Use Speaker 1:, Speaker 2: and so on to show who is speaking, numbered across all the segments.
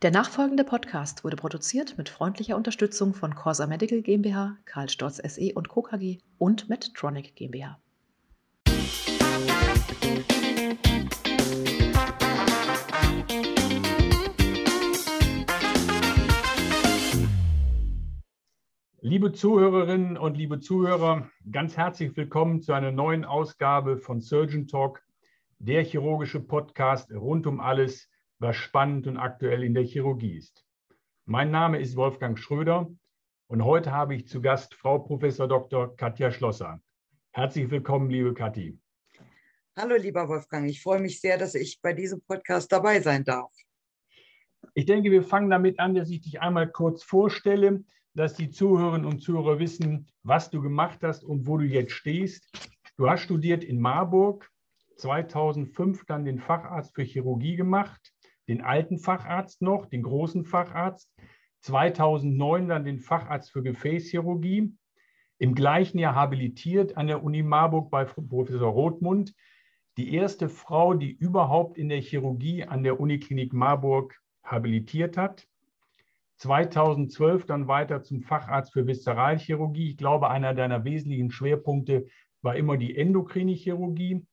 Speaker 1: Der nachfolgende Podcast wurde produziert mit freundlicher Unterstützung von Corsa Medical GmbH, Karl Storz SE und Co. KG und Medtronic GmbH.
Speaker 2: Liebe Zuhörerinnen und liebe Zuhörer, ganz herzlich willkommen zu einer neuen Ausgabe von Surgeon Talk, der chirurgische Podcast rund um alles, was spannend und aktuell in der Chirurgie ist. Mein Name ist Wolfgang Schröder und heute habe ich zu Gast Frau Professor Dr. Katja Schlosser. Herzlich willkommen, liebe Kathi.
Speaker 3: Hallo, lieber Wolfgang. Ich freue mich sehr, dass ich bei diesem Podcast dabei sein darf.
Speaker 2: Ich denke, wir fangen damit an, dass ich dich einmal kurz vorstelle, dass die Zuhörerinnen und Zuhörer wissen, was du gemacht hast und wo du jetzt stehst. Du hast studiert in Marburg, 2005 dann den Facharzt für Chirurgie gemacht, den alten Facharzt noch, den großen Facharzt, 2009 dann den Facharzt für Gefäßchirurgie, im gleichen Jahr habilitiert an der Uni Marburg bei Professor Rothmund, die erste Frau, die überhaupt in der Chirurgie an der Uniklinik Marburg habilitiert hat. 2012 dann weiter zum Facharzt für Viszeralchirurgie. Ich glaube, einer deiner wesentlichen Schwerpunkte war immer die endokrine Chirurgie.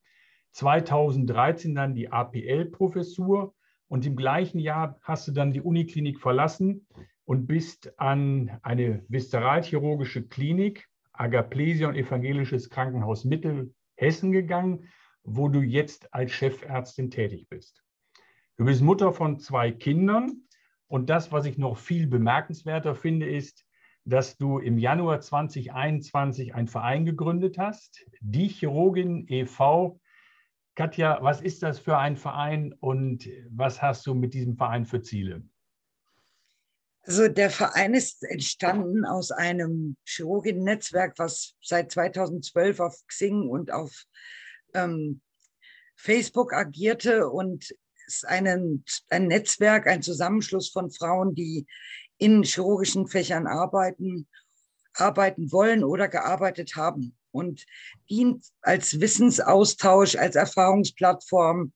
Speaker 2: 2013 dann die APL-Professur und im gleichen Jahr hast du dann die Uniklinik verlassen und bist an eine viszeralchirurgische Klinik, Agaplesia und Evangelisches Krankenhaus Mittelhessen gegangen, wo du jetzt als Chefärztin tätig bist. Du bist Mutter von zwei Kindern und das, was ich noch viel bemerkenswerter finde, ist, dass du im Januar 2021 einen Verein gegründet hast, die Chirurgin e.V., Katja, was ist das für ein Verein und was hast du mit diesem Verein für Ziele?
Speaker 3: Also der Verein ist entstanden aus einem Chirurgin-Netzwerk, was seit 2012 auf Xing und auf ähm, Facebook agierte und ist einen, ein Netzwerk, ein Zusammenschluss von Frauen, die in chirurgischen Fächern arbeiten, arbeiten wollen oder gearbeitet haben und dient als Wissensaustausch, als Erfahrungsplattform.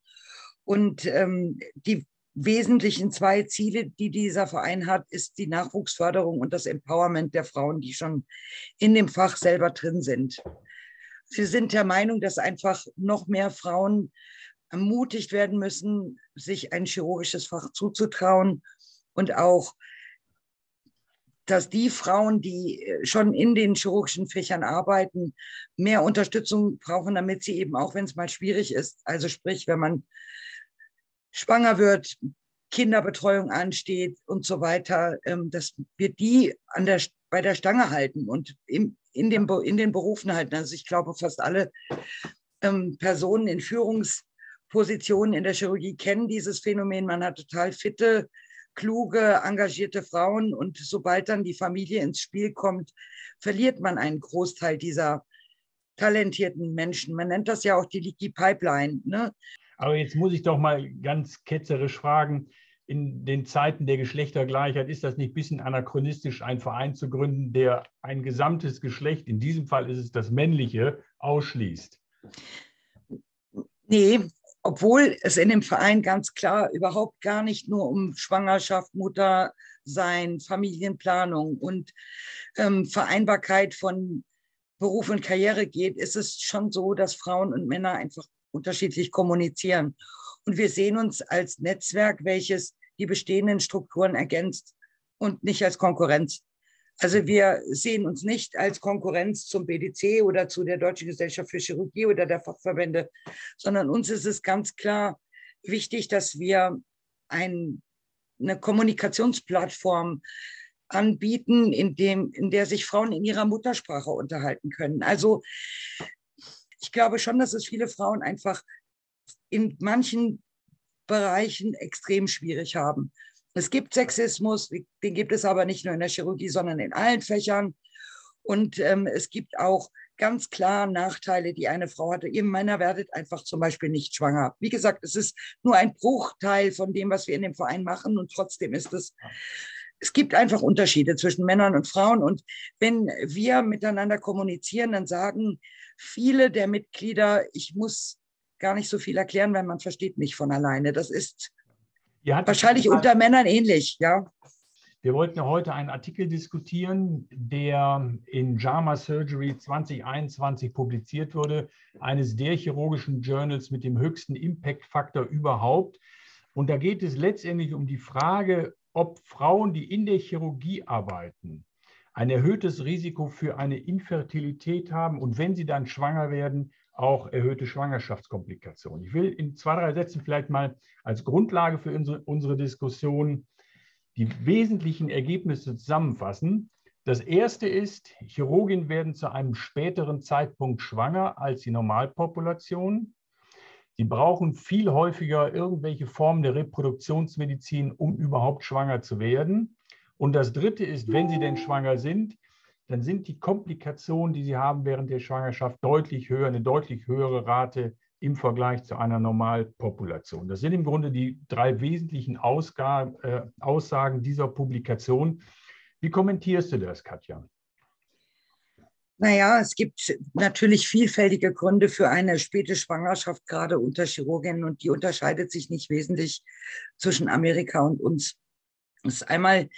Speaker 3: Und ähm, die wesentlichen zwei Ziele, die dieser Verein hat, ist die Nachwuchsförderung und das Empowerment der Frauen, die schon in dem Fach selber drin sind. Sie sind der Meinung, dass einfach noch mehr Frauen ermutigt werden müssen, sich ein chirurgisches Fach zuzutrauen und auch dass die Frauen, die äh, schon in den chirurgischen Fächern arbeiten, mehr Unterstützung brauchen, damit sie eben auch, wenn es mal schwierig ist, also sprich, wenn man schwanger wird, Kinderbetreuung ansteht und so weiter, ähm, dass wir die an der, bei der Stange halten und in, in, dem, in den Berufen halten. Also ich glaube, fast alle ähm, Personen in Führungspositionen in der Chirurgie kennen dieses Phänomen. Man hat total fitte kluge, engagierte Frauen. Und sobald dann die Familie ins Spiel kommt, verliert man einen Großteil dieser talentierten Menschen. Man nennt das ja auch die Leaky Pipeline. Ne?
Speaker 2: Aber jetzt muss ich doch mal ganz ketzerisch fragen, in den Zeiten der Geschlechtergleichheit ist das nicht ein bisschen anachronistisch, einen Verein zu gründen, der ein gesamtes Geschlecht, in diesem Fall ist es das männliche, ausschließt?
Speaker 3: Nee, obwohl es in dem Verein ganz klar überhaupt gar nicht nur um Schwangerschaft, Muttersein, Familienplanung und ähm, Vereinbarkeit von Beruf und Karriere geht, ist es schon so, dass Frauen und Männer einfach unterschiedlich kommunizieren. Und wir sehen uns als Netzwerk, welches die bestehenden Strukturen ergänzt und nicht als Konkurrenz. Also wir sehen uns nicht als Konkurrenz zum BDC oder zu der Deutschen Gesellschaft für Chirurgie oder der Fachverbände, sondern uns ist es ganz klar wichtig, dass wir ein, eine Kommunikationsplattform anbieten, in, dem, in der sich Frauen in ihrer Muttersprache unterhalten können. Also ich glaube schon, dass es viele Frauen einfach in manchen Bereichen extrem schwierig haben. Es gibt Sexismus, den gibt es aber nicht nur in der Chirurgie, sondern in allen Fächern. Und ähm, es gibt auch ganz klar Nachteile, die eine Frau hatte. Ihr Männer werdet einfach zum Beispiel nicht schwanger. Wie gesagt, es ist nur ein Bruchteil von dem, was wir in dem Verein machen. Und trotzdem ist es, es gibt einfach Unterschiede zwischen Männern und Frauen. Und wenn wir miteinander kommunizieren, dann sagen viele der Mitglieder, ich muss gar nicht so viel erklären, weil man versteht mich von alleine. Das ist Wahrscheinlich unter Männern ähnlich, ja.
Speaker 2: Wir wollten ja heute einen Artikel diskutieren, der in JAMA Surgery 2021 publiziert wurde, eines der chirurgischen Journals mit dem höchsten Impact-Faktor überhaupt. Und da geht es letztendlich um die Frage, ob Frauen, die in der Chirurgie arbeiten, ein erhöhtes Risiko für eine Infertilität haben und wenn sie dann schwanger werden, auch erhöhte Schwangerschaftskomplikationen. Ich will in zwei, drei Sätzen vielleicht mal als Grundlage für unsere, unsere Diskussion die wesentlichen Ergebnisse zusammenfassen. Das erste ist, Chirurgien werden zu einem späteren Zeitpunkt schwanger als die Normalpopulation. Sie brauchen viel häufiger irgendwelche Formen der Reproduktionsmedizin, um überhaupt schwanger zu werden. Und das Dritte ist, wenn Sie denn schwanger sind, dann sind die Komplikationen, die Sie haben während der Schwangerschaft, deutlich höher, eine deutlich höhere Rate im Vergleich zu einer Normalpopulation. Das sind im Grunde die drei wesentlichen Ausgaben, äh, Aussagen dieser Publikation. Wie kommentierst du das, Katja?
Speaker 3: Naja, es gibt natürlich vielfältige Gründe für eine späte Schwangerschaft, gerade unter Chirurginnen, und die unterscheidet sich nicht wesentlich zwischen Amerika und uns. Das ist einmal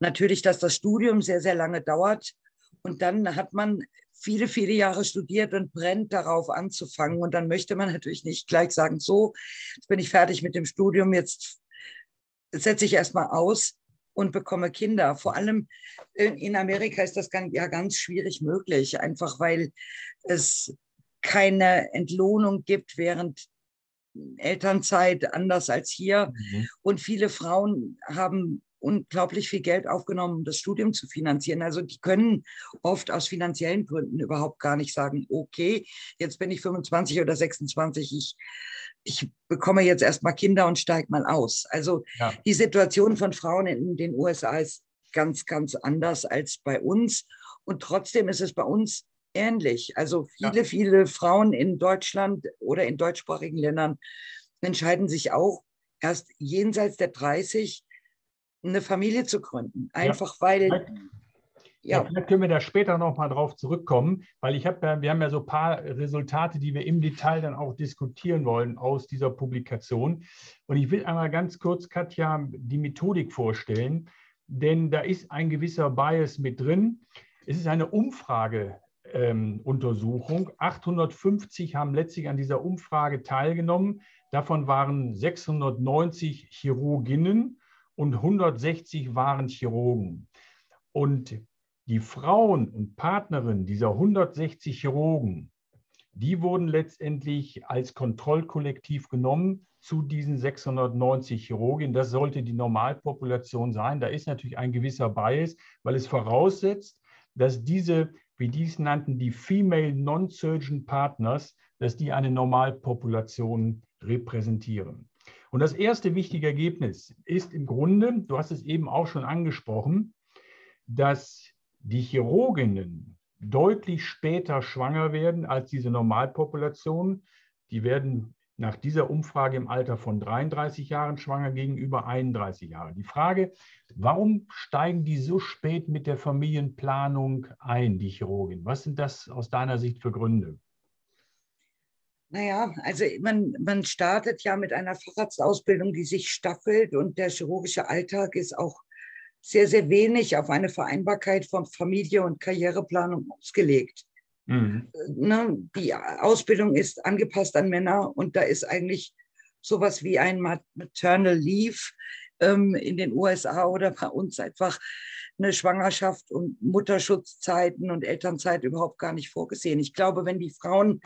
Speaker 3: natürlich, dass das Studium sehr, sehr lange dauert. Und dann hat man viele, viele Jahre studiert und brennt darauf anzufangen. Und dann möchte man natürlich nicht gleich sagen, so, jetzt bin ich fertig mit dem Studium, jetzt setze ich erstmal aus und bekomme Kinder. Vor allem in Amerika ist das ja ganz schwierig möglich, einfach weil es keine Entlohnung gibt während Elternzeit, anders als hier. Mhm. Und viele Frauen haben unglaublich viel Geld aufgenommen, um das Studium zu finanzieren. Also die können oft aus finanziellen Gründen überhaupt gar nicht sagen, okay, jetzt bin ich 25 oder 26, ich ich bekomme jetzt erstmal Kinder und steige mal aus. Also ja. die Situation von Frauen in den USA ist ganz, ganz anders als bei uns. Und trotzdem ist es bei uns ähnlich. Also viele, ja. viele Frauen in Deutschland oder in deutschsprachigen Ländern entscheiden sich auch erst jenseits der 30 eine Familie zu gründen. Einfach ja. weil
Speaker 2: ja. Vielleicht können wir da später nochmal drauf zurückkommen, weil ich habe, wir haben ja so ein paar Resultate, die wir im Detail dann auch diskutieren wollen aus dieser Publikation. Und ich will einmal ganz kurz, Katja, die Methodik vorstellen, denn da ist ein gewisser Bias mit drin. Es ist eine Umfrageuntersuchung. Ähm, 850 haben letztlich an dieser Umfrage teilgenommen. Davon waren 690 Chirurginnen und 160 waren Chirurgen. Und die Frauen und Partnerinnen dieser 160 Chirurgen, die wurden letztendlich als Kontrollkollektiv genommen zu diesen 690 Chirurgen. Das sollte die Normalpopulation sein. Da ist natürlich ein gewisser Bias, weil es voraussetzt, dass diese, wie die es nannten, die Female Non-Surgeon Partners, dass die eine Normalpopulation repräsentieren. Und das erste wichtige Ergebnis ist im Grunde, du hast es eben auch schon angesprochen, dass die Chirurginnen deutlich später schwanger werden als diese Normalpopulation. Die werden nach dieser Umfrage im Alter von 33 Jahren schwanger gegenüber 31 Jahren. Die Frage, warum steigen die so spät mit der Familienplanung ein, die Chirurgin? Was sind das aus deiner Sicht für Gründe?
Speaker 3: Naja, also man, man startet ja mit einer Facharztausbildung, die sich staffelt und der chirurgische Alltag ist auch sehr, sehr wenig auf eine Vereinbarkeit von Familie und Karriereplanung ausgelegt. Mhm. Ne, die Ausbildung ist angepasst an Männer und da ist eigentlich sowas wie ein Maternal Leave ähm, in den USA oder bei uns einfach eine Schwangerschaft und Mutterschutzzeiten und Elternzeit überhaupt gar nicht vorgesehen. Ich glaube, wenn die Frauen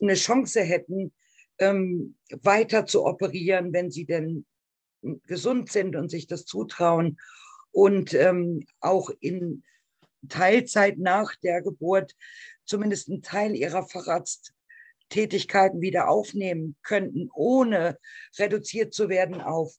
Speaker 3: eine Chance hätten, ähm, weiter zu operieren, wenn sie denn gesund sind und sich das zutrauen und ähm, auch in Teilzeit nach der Geburt zumindest einen Teil ihrer Facharzttätigkeiten wieder aufnehmen könnten, ohne reduziert zu werden auf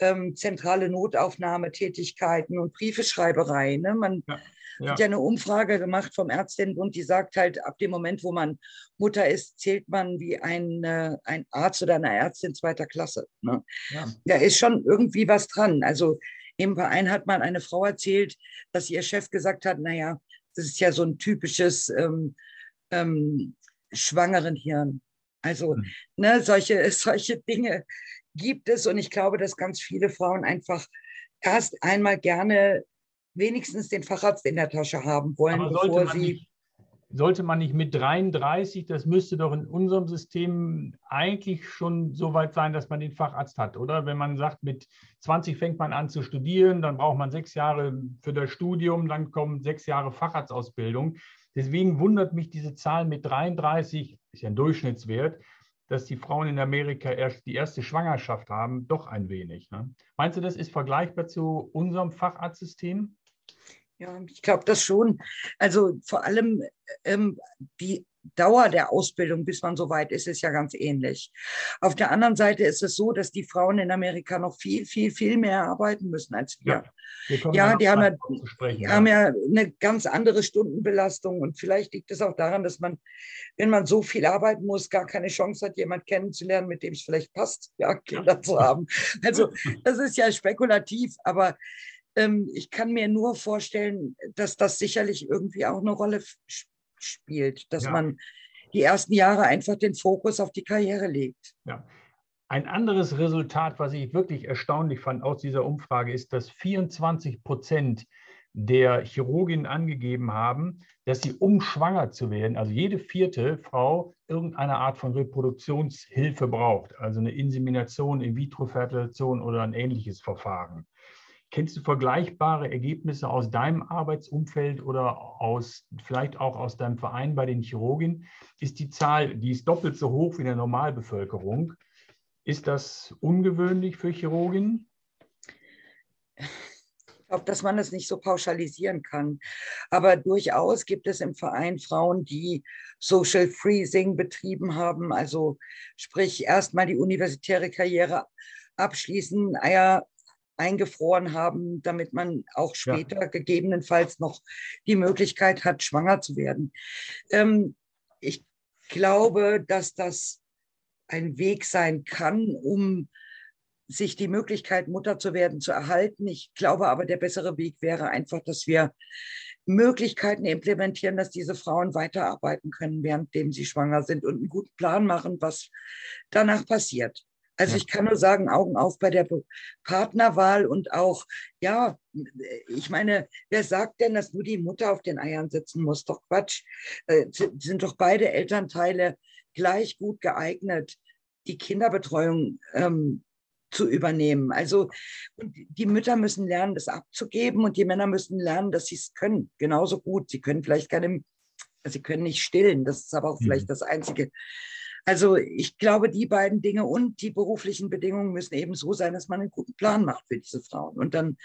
Speaker 3: ähm, zentrale Notaufnahmetätigkeiten und Briefeschreiberei. Ne? Man ja, ja. hat ja eine Umfrage gemacht vom Ärztinnenbund, die sagt halt, ab dem Moment, wo man Mutter ist, zählt man wie ein, äh, ein Arzt oder eine Ärztin zweiter Klasse. Ne? Ja. Da ist schon irgendwie was dran. Also im Verein hat mal eine Frau erzählt, dass ihr Chef gesagt hat, naja, das ist ja so ein typisches ähm, ähm, Schwangerenhirn. Also mhm. ne, solche, solche Dinge gibt es, und ich glaube, dass ganz viele Frauen einfach erst einmal gerne wenigstens den Facharzt in der Tasche haben wollen, bevor sie.
Speaker 2: Nicht, sollte man nicht mit 33, das müsste doch in unserem System eigentlich schon so weit sein, dass man den Facharzt hat, oder? Wenn man sagt, mit 20 fängt man an zu studieren, dann braucht man sechs Jahre für das Studium, dann kommen sechs Jahre Facharztausbildung. Deswegen wundert mich diese Zahl mit 33, ist ja ein Durchschnittswert, dass die Frauen in Amerika erst die erste Schwangerschaft haben, doch ein wenig. Ne? Meinst du, das ist vergleichbar zu unserem Facharztsystem?
Speaker 3: Ja, ich glaube das schon. Also vor allem ähm, die Dauer der Ausbildung, bis man so weit ist, ist ja ganz ähnlich. Auf der anderen Seite ist es so, dass die Frauen in Amerika noch viel, viel, viel mehr arbeiten müssen als wir. Ja, ja die, haben ja, die haben ja eine ganz andere Stundenbelastung und vielleicht liegt es auch daran, dass man, wenn man so viel arbeiten muss, gar keine Chance hat, jemanden kennenzulernen, mit dem es vielleicht passt, ja, Kinder zu haben. Also das ist ja spekulativ, aber ähm, ich kann mir nur vorstellen, dass das sicherlich irgendwie auch eine Rolle spielt, dass ja. man die ersten Jahre einfach den Fokus auf die Karriere legt.
Speaker 2: Ja. Ein anderes Resultat, was ich wirklich erstaunlich fand aus dieser Umfrage, ist, dass 24 Prozent der Chirurginnen angegeben haben, dass sie, um schwanger zu werden, also jede vierte Frau irgendeine Art von Reproduktionshilfe braucht, also eine Insemination, In-vitro-Fertilisation oder ein ähnliches Verfahren. Kennst du vergleichbare Ergebnisse aus deinem Arbeitsumfeld oder aus, vielleicht auch aus deinem Verein bei den Chirurgen? Ist die Zahl, die ist doppelt so hoch wie in der Normalbevölkerung. Ist das ungewöhnlich für Chirurgen?
Speaker 3: Ich glaube, dass man das nicht so pauschalisieren kann. Aber durchaus gibt es im Verein Frauen, die Social Freezing betrieben haben, also sprich erstmal die universitäre Karriere abschließen, Eier eingefroren haben, damit man auch später ja. gegebenenfalls noch die Möglichkeit hat, schwanger zu werden. Ähm, ich glaube, dass das ein Weg sein kann, um sich die Möglichkeit, Mutter zu werden, zu erhalten. Ich glaube aber, der bessere Weg wäre einfach, dass wir Möglichkeiten implementieren, dass diese Frauen weiterarbeiten können, währenddem sie schwanger sind und einen guten Plan machen, was danach passiert. Also ich kann nur sagen, Augen auf bei der Partnerwahl und auch, ja, ich meine, wer sagt denn, dass nur die Mutter auf den Eiern sitzen muss? Doch Quatsch. Äh, sind doch beide Elternteile gleich gut geeignet, die Kinderbetreuung ähm, zu übernehmen. Also und die Mütter müssen lernen, das abzugeben und die Männer müssen lernen, dass sie es können. Genauso gut. Sie können vielleicht keine, sie können nicht stillen. Das ist aber auch mhm. vielleicht das Einzige, also ich glaube, die beiden Dinge und die beruflichen Bedingungen müssen eben so sein, dass man einen guten Plan macht für diese Frauen. Und dann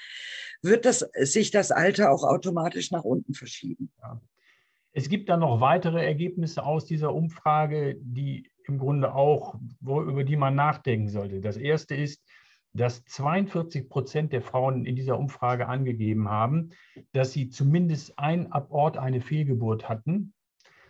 Speaker 3: wird das, sich das Alter auch automatisch nach unten verschieben. Ja.
Speaker 2: Es gibt dann noch weitere Ergebnisse aus dieser Umfrage, die im Grunde auch, wo, über die man nachdenken sollte. Das erste ist, dass 42 Prozent der Frauen in dieser Umfrage angegeben haben, dass sie zumindest ein Abort eine Fehlgeburt hatten.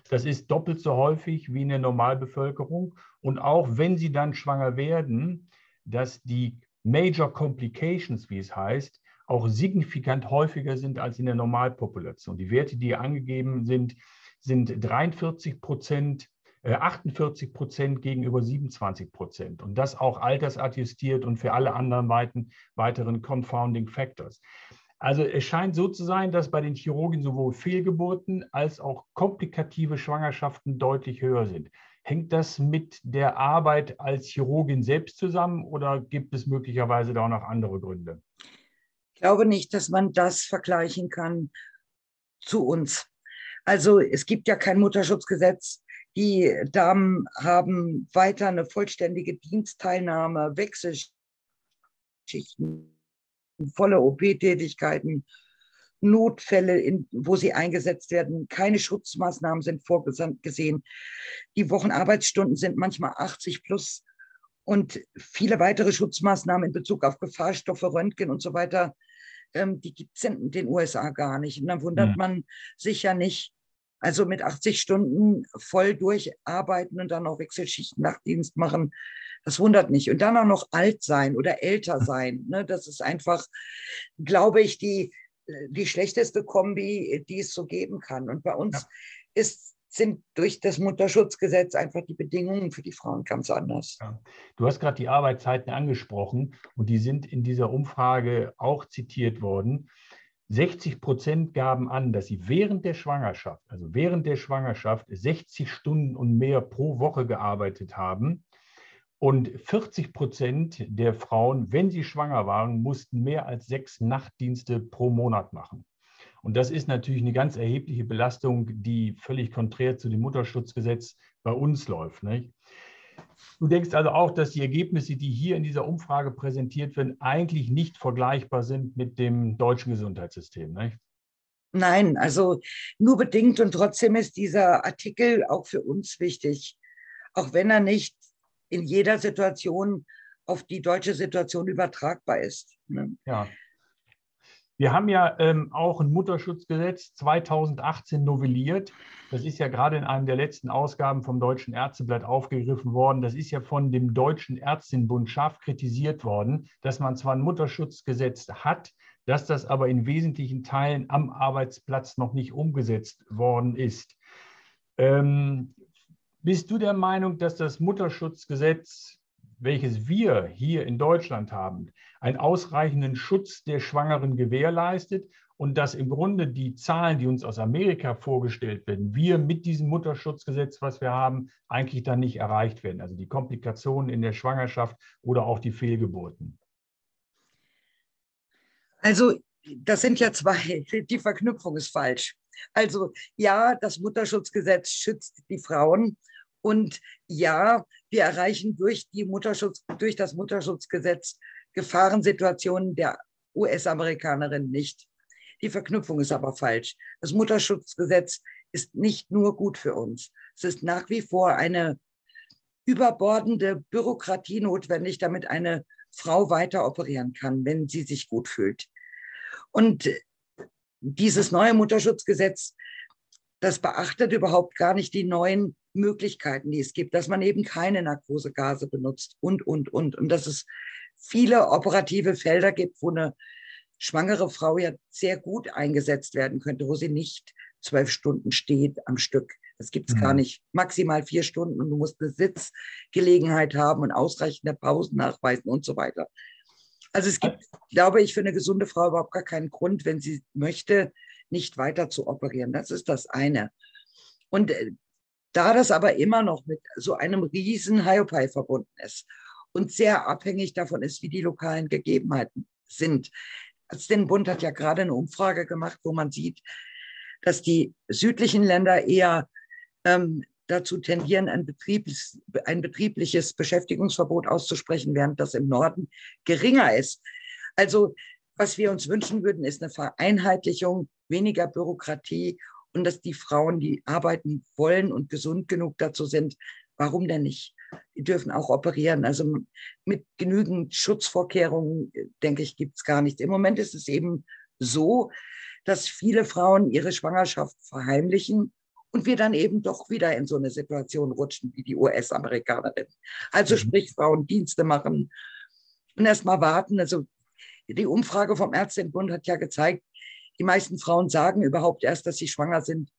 Speaker 2: Das ist doppelt so häufig wie in der Normalbevölkerung. Und auch wenn sie dann schwanger werden, dass die Major Complications, wie es heißt, auch signifikant häufiger sind als in der Normalpopulation. Die Werte, die angegeben sind, sind 43 Prozent, äh, 48 Prozent gegenüber 27 Prozent. Und das auch altersadjustiert und für alle anderen weiteren Confounding Factors. Also es scheint so zu sein, dass bei den Chirurgen sowohl Fehlgeburten als auch komplikative Schwangerschaften deutlich höher sind. Hängt das mit der Arbeit als Chirurgin selbst zusammen oder gibt es möglicherweise da auch noch andere Gründe?
Speaker 3: Ich glaube nicht, dass man das vergleichen kann zu uns. Also es gibt ja kein Mutterschutzgesetz. Die Damen haben weiter eine vollständige Dienstteilnahme, Wechselschichten volle OP-Tätigkeiten, Notfälle, in, wo sie eingesetzt werden. Keine Schutzmaßnahmen sind vorgesehen. Die Wochenarbeitsstunden sind manchmal 80 plus und viele weitere Schutzmaßnahmen in Bezug auf Gefahrstoffe, Röntgen und so weiter, ähm, die gibt es in den USA gar nicht. Und dann wundert mhm. man sich ja nicht, also mit 80 Stunden voll durcharbeiten und dann auch Wechselschichten Nachtdienst machen, das wundert mich. Und dann auch noch alt sein oder älter sein. Ne? Das ist einfach, glaube ich, die, die schlechteste Kombi, die es so geben kann. Und bei uns ja. ist sind durch das Mutterschutzgesetz einfach die Bedingungen für die Frauen ganz anders. Ja.
Speaker 2: Du hast gerade die Arbeitszeiten angesprochen und die sind in dieser Umfrage auch zitiert worden. 60 Prozent gaben an, dass sie während der Schwangerschaft, also während der Schwangerschaft, 60 Stunden und mehr pro Woche gearbeitet haben. Und 40 Prozent der Frauen, wenn sie schwanger waren, mussten mehr als sechs Nachtdienste pro Monat machen. Und das ist natürlich eine ganz erhebliche Belastung, die völlig konträr zu dem Mutterschutzgesetz bei uns läuft. Nicht? Du denkst also auch, dass die Ergebnisse, die hier in dieser Umfrage präsentiert werden, eigentlich nicht vergleichbar sind mit dem deutschen Gesundheitssystem. Nicht?
Speaker 3: Nein, also nur bedingt und trotzdem ist dieser Artikel auch für uns wichtig, auch wenn er nicht in jeder Situation auf die deutsche Situation übertragbar ist.
Speaker 2: Ne? Ja. Wir haben ja ähm, auch ein Mutterschutzgesetz 2018 novelliert. Das ist ja gerade in einem der letzten Ausgaben vom Deutschen Ärzteblatt aufgegriffen worden. Das ist ja von dem Deutschen Ärztinnenbund scharf kritisiert worden, dass man zwar ein Mutterschutzgesetz hat, dass das aber in wesentlichen Teilen am Arbeitsplatz noch nicht umgesetzt worden ist. Ähm, bist du der Meinung, dass das Mutterschutzgesetz, welches wir hier in Deutschland haben, einen ausreichenden Schutz der Schwangeren gewährleistet und dass im Grunde die Zahlen, die uns aus Amerika vorgestellt werden, wir mit diesem Mutterschutzgesetz, was wir haben, eigentlich dann nicht erreicht werden. Also die Komplikationen in der Schwangerschaft oder auch die Fehlgeburten.
Speaker 3: Also das sind ja zwei, die Verknüpfung ist falsch. Also ja, das Mutterschutzgesetz schützt die Frauen und ja, wir erreichen durch, die Mutterschutz, durch das Mutterschutzgesetz Gefahrensituationen der US-Amerikanerin nicht. Die Verknüpfung ist aber falsch. Das Mutterschutzgesetz ist nicht nur gut für uns. Es ist nach wie vor eine überbordende Bürokratie notwendig, damit eine Frau weiter operieren kann, wenn sie sich gut fühlt. Und dieses neue Mutterschutzgesetz, das beachtet überhaupt gar nicht die neuen Möglichkeiten, die es gibt, dass man eben keine Narkosegase benutzt und, und, und. Und dass es viele operative Felder gibt, wo eine schwangere Frau ja sehr gut eingesetzt werden könnte, wo sie nicht zwölf Stunden steht am Stück. Das gibt es mhm. gar nicht. Maximal vier Stunden und du musst eine Sitzgelegenheit haben und ausreichende Pausen nachweisen und so weiter. Also es gibt, glaube ich, für eine gesunde Frau überhaupt gar keinen Grund, wenn sie möchte, nicht weiter zu operieren. Das ist das eine. Und äh, da das aber immer noch mit so einem riesen Hyopai verbunden ist und sehr abhängig davon ist, wie die lokalen Gegebenheiten sind. Also den Bund hat ja gerade eine Umfrage gemacht, wo man sieht, dass die südlichen Länder eher ähm, dazu tendieren, ein, Betriebs, ein betriebliches Beschäftigungsverbot auszusprechen, während das im Norden geringer ist. Also was wir uns wünschen würden, ist eine Vereinheitlichung, weniger Bürokratie und dass die Frauen, die arbeiten wollen und gesund genug dazu sind, warum denn nicht? Die dürfen auch operieren. Also mit genügend Schutzvorkehrungen, denke ich, gibt es gar nicht. Im Moment ist es eben so, dass viele Frauen ihre Schwangerschaft verheimlichen und wir dann eben doch wieder in so eine Situation rutschen wie die US-Amerikanerin. Also mhm. sprich Frauen Dienste machen und erst mal warten. Also die Umfrage vom Ärztinnenbund hat ja gezeigt, die meisten Frauen sagen überhaupt erst, dass sie schwanger sind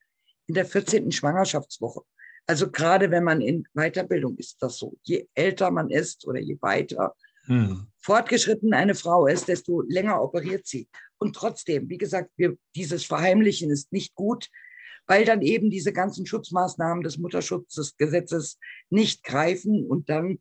Speaker 3: in der 14. Schwangerschaftswoche. Also gerade wenn man in Weiterbildung ist das so. Je älter man ist oder je weiter hm. fortgeschritten eine Frau ist, desto länger operiert sie. Und trotzdem, wie gesagt, wir, dieses Verheimlichen ist nicht gut, weil dann eben diese ganzen Schutzmaßnahmen des Mutterschutzgesetzes nicht greifen und dann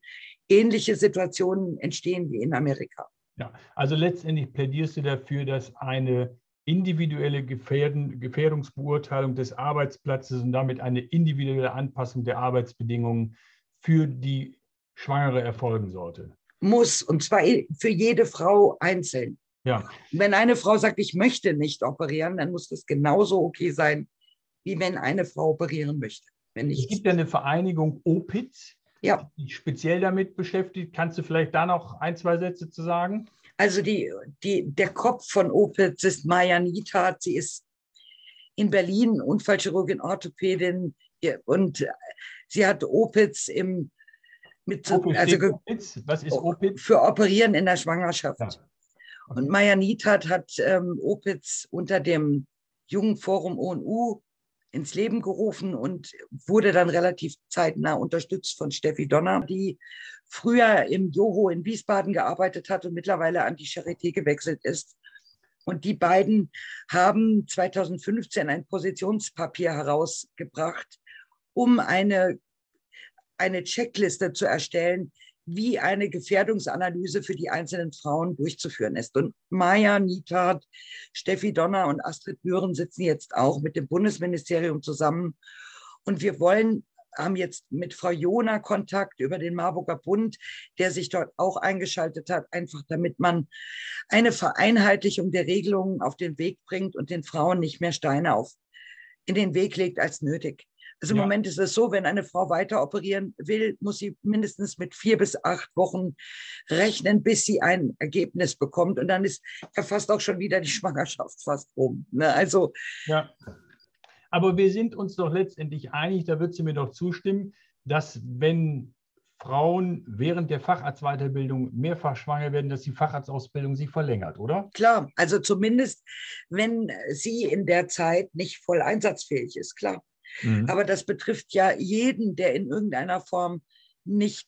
Speaker 3: ähnliche Situationen entstehen wie in Amerika.
Speaker 2: Ja, also letztendlich plädierst du dafür, dass eine individuelle Gefährden, Gefährdungsbeurteilung des Arbeitsplatzes und damit eine individuelle Anpassung der Arbeitsbedingungen für die Schwangere erfolgen sollte.
Speaker 3: Muss, und zwar für jede Frau einzeln. Ja. Wenn eine Frau sagt, ich möchte nicht operieren, dann muss das genauso okay sein, wie wenn eine Frau operieren möchte. Wenn
Speaker 2: es gibt ja eine Vereinigung OPITS, ja. die speziell damit beschäftigt. Kannst du vielleicht da noch ein, zwei Sätze zu sagen?
Speaker 3: Also die, die, der Kopf von Opitz ist Maya Nitat. Sie ist in Berlin Unfallchirurgin, Orthopädin und sie hat Opitz im mit also Opitz? Was ist Opitz? Für Operieren in der Schwangerschaft. Ja. Okay. Und Maya Nitat hat ähm, Opitz unter dem Jungen Forum ONU ins Leben gerufen und wurde dann relativ zeitnah unterstützt von Steffi Donner, die früher im Joho in Wiesbaden gearbeitet hat und mittlerweile an die Charité gewechselt ist. Und die beiden haben 2015 ein Positionspapier herausgebracht, um eine, eine Checkliste zu erstellen, wie eine Gefährdungsanalyse für die einzelnen Frauen durchzuführen ist. Und Maja Niethardt, Steffi Donner und Astrid Büren sitzen jetzt auch mit dem Bundesministerium zusammen. Und wir wollen haben jetzt mit Frau Jona Kontakt über den Marburger Bund, der sich dort auch eingeschaltet hat, einfach damit man eine Vereinheitlichung der Regelungen auf den Weg bringt und den Frauen nicht mehr Steine auf in den Weg legt als nötig. Also im ja. Moment ist es so, wenn eine Frau weiter operieren will, muss sie mindestens mit vier bis acht Wochen rechnen, bis sie ein Ergebnis bekommt. Und dann ist ja fast auch schon wieder die Schwangerschaft fast rum. Ne? Also.
Speaker 2: Ja. Aber wir sind uns doch letztendlich einig, da wird sie mir doch zustimmen, dass wenn Frauen während der Facharztweiterbildung mehrfach schwanger werden, dass die Facharztausbildung sich verlängert, oder?
Speaker 3: Klar, also zumindest, wenn sie in der Zeit nicht voll einsatzfähig ist, klar. Mhm. Aber das betrifft ja jeden, der in irgendeiner Form nicht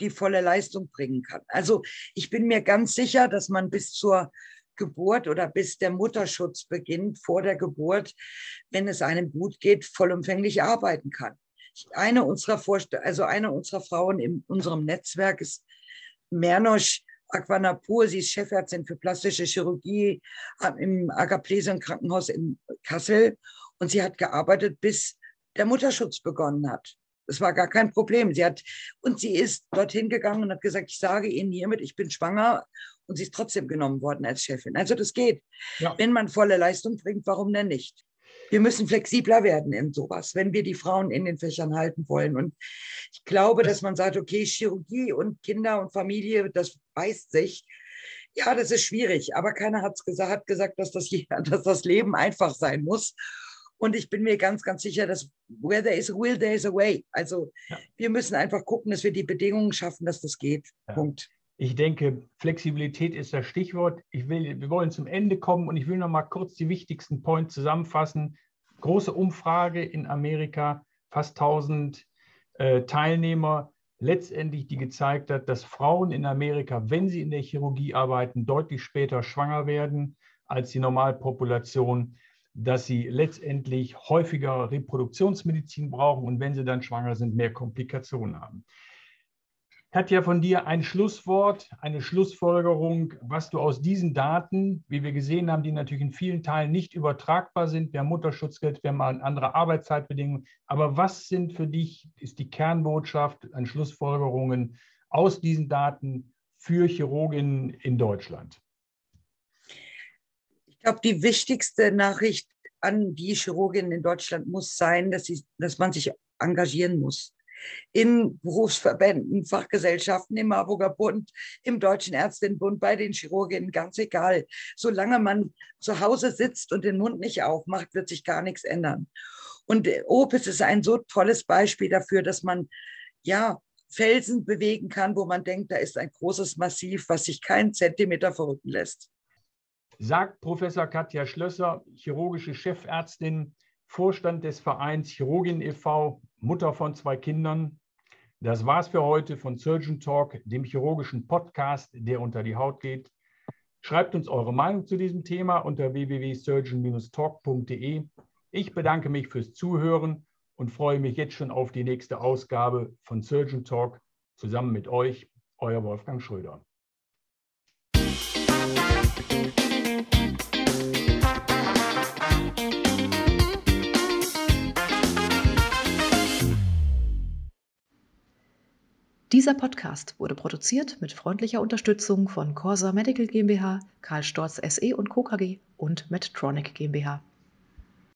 Speaker 3: die volle Leistung bringen kann. Also ich bin mir ganz sicher, dass man bis zur Geburt oder bis der Mutterschutz beginnt, vor der Geburt, wenn es einem gut geht, vollumfänglich arbeiten kann. Eine unserer Vorst also eine unserer Frauen in unserem Netzwerk ist Mernosch Aquanapur. Sie ist Chefärztin für plastische Chirurgie im Agaplesian Krankenhaus in Kassel und sie hat gearbeitet, bis der Mutterschutz begonnen hat. Das war gar kein Problem. Sie hat, und sie ist dorthin gegangen und hat gesagt, ich sage Ihnen hiermit, ich bin schwanger. Und sie ist trotzdem genommen worden als Chefin. Also das geht. Ja. Wenn man volle Leistung bringt, warum denn nicht? Wir müssen flexibler werden in sowas, wenn wir die Frauen in den Fächern halten wollen. Und ich glaube, dass man sagt, okay, Chirurgie und Kinder und Familie, das beißt sich. Ja, das ist schwierig, aber keiner hat's gesagt, hat gesagt, dass das, dass das Leben einfach sein muss. Und ich bin mir ganz, ganz sicher, dass where there is a will, there is a way. Also ja. wir müssen einfach gucken, dass wir die Bedingungen schaffen, dass das geht. Ja. Punkt.
Speaker 2: Ich denke, Flexibilität ist das Stichwort. Ich will, wir wollen zum Ende kommen und ich will noch mal kurz die wichtigsten Points zusammenfassen. Große Umfrage in Amerika, fast 1000 äh, Teilnehmer, letztendlich die gezeigt hat, dass Frauen in Amerika, wenn sie in der Chirurgie arbeiten, deutlich später schwanger werden als die Normalpopulation dass sie letztendlich häufiger Reproduktionsmedizin brauchen und wenn sie dann schwanger sind, mehr Komplikationen haben. Katja, von dir ein Schlusswort, eine Schlussfolgerung, was du aus diesen Daten, wie wir gesehen haben, die natürlich in vielen Teilen nicht übertragbar sind. Wir haben Mutterschutzgeld, wir haben andere Arbeitszeitbedingungen. Aber was sind für dich, ist die Kernbotschaft an Schlussfolgerungen aus diesen Daten für Chirurginnen in Deutschland?
Speaker 3: Ich glaube, die wichtigste Nachricht an die Chirurginnen in Deutschland muss sein, dass, sie, dass man sich engagieren muss. In Berufsverbänden, Fachgesellschaften, im Marburger Bund, im Deutschen Ärztinnenbund, bei den Chirurginnen, ganz egal. Solange man zu Hause sitzt und den Mund nicht aufmacht, wird sich gar nichts ändern. Und Opus ist ein so tolles Beispiel dafür, dass man ja Felsen bewegen kann, wo man denkt, da ist ein großes Massiv, was sich keinen Zentimeter verrücken lässt
Speaker 2: sagt Professor Katja Schlösser, chirurgische Chefärztin, Vorstand des Vereins Chirurgin e.V., Mutter von zwei Kindern. Das war's für heute von Surgeon Talk, dem chirurgischen Podcast, der unter die Haut geht. Schreibt uns eure Meinung zu diesem Thema unter www.surgeon-talk.de. Ich bedanke mich fürs Zuhören und freue mich jetzt schon auf die nächste Ausgabe von Surgeon Talk zusammen mit euch, euer Wolfgang Schröder.
Speaker 1: Dieser Podcast wurde produziert mit freundlicher Unterstützung von Corsa Medical GmbH, Karl Storz SE und Co. KG und Medtronic GmbH.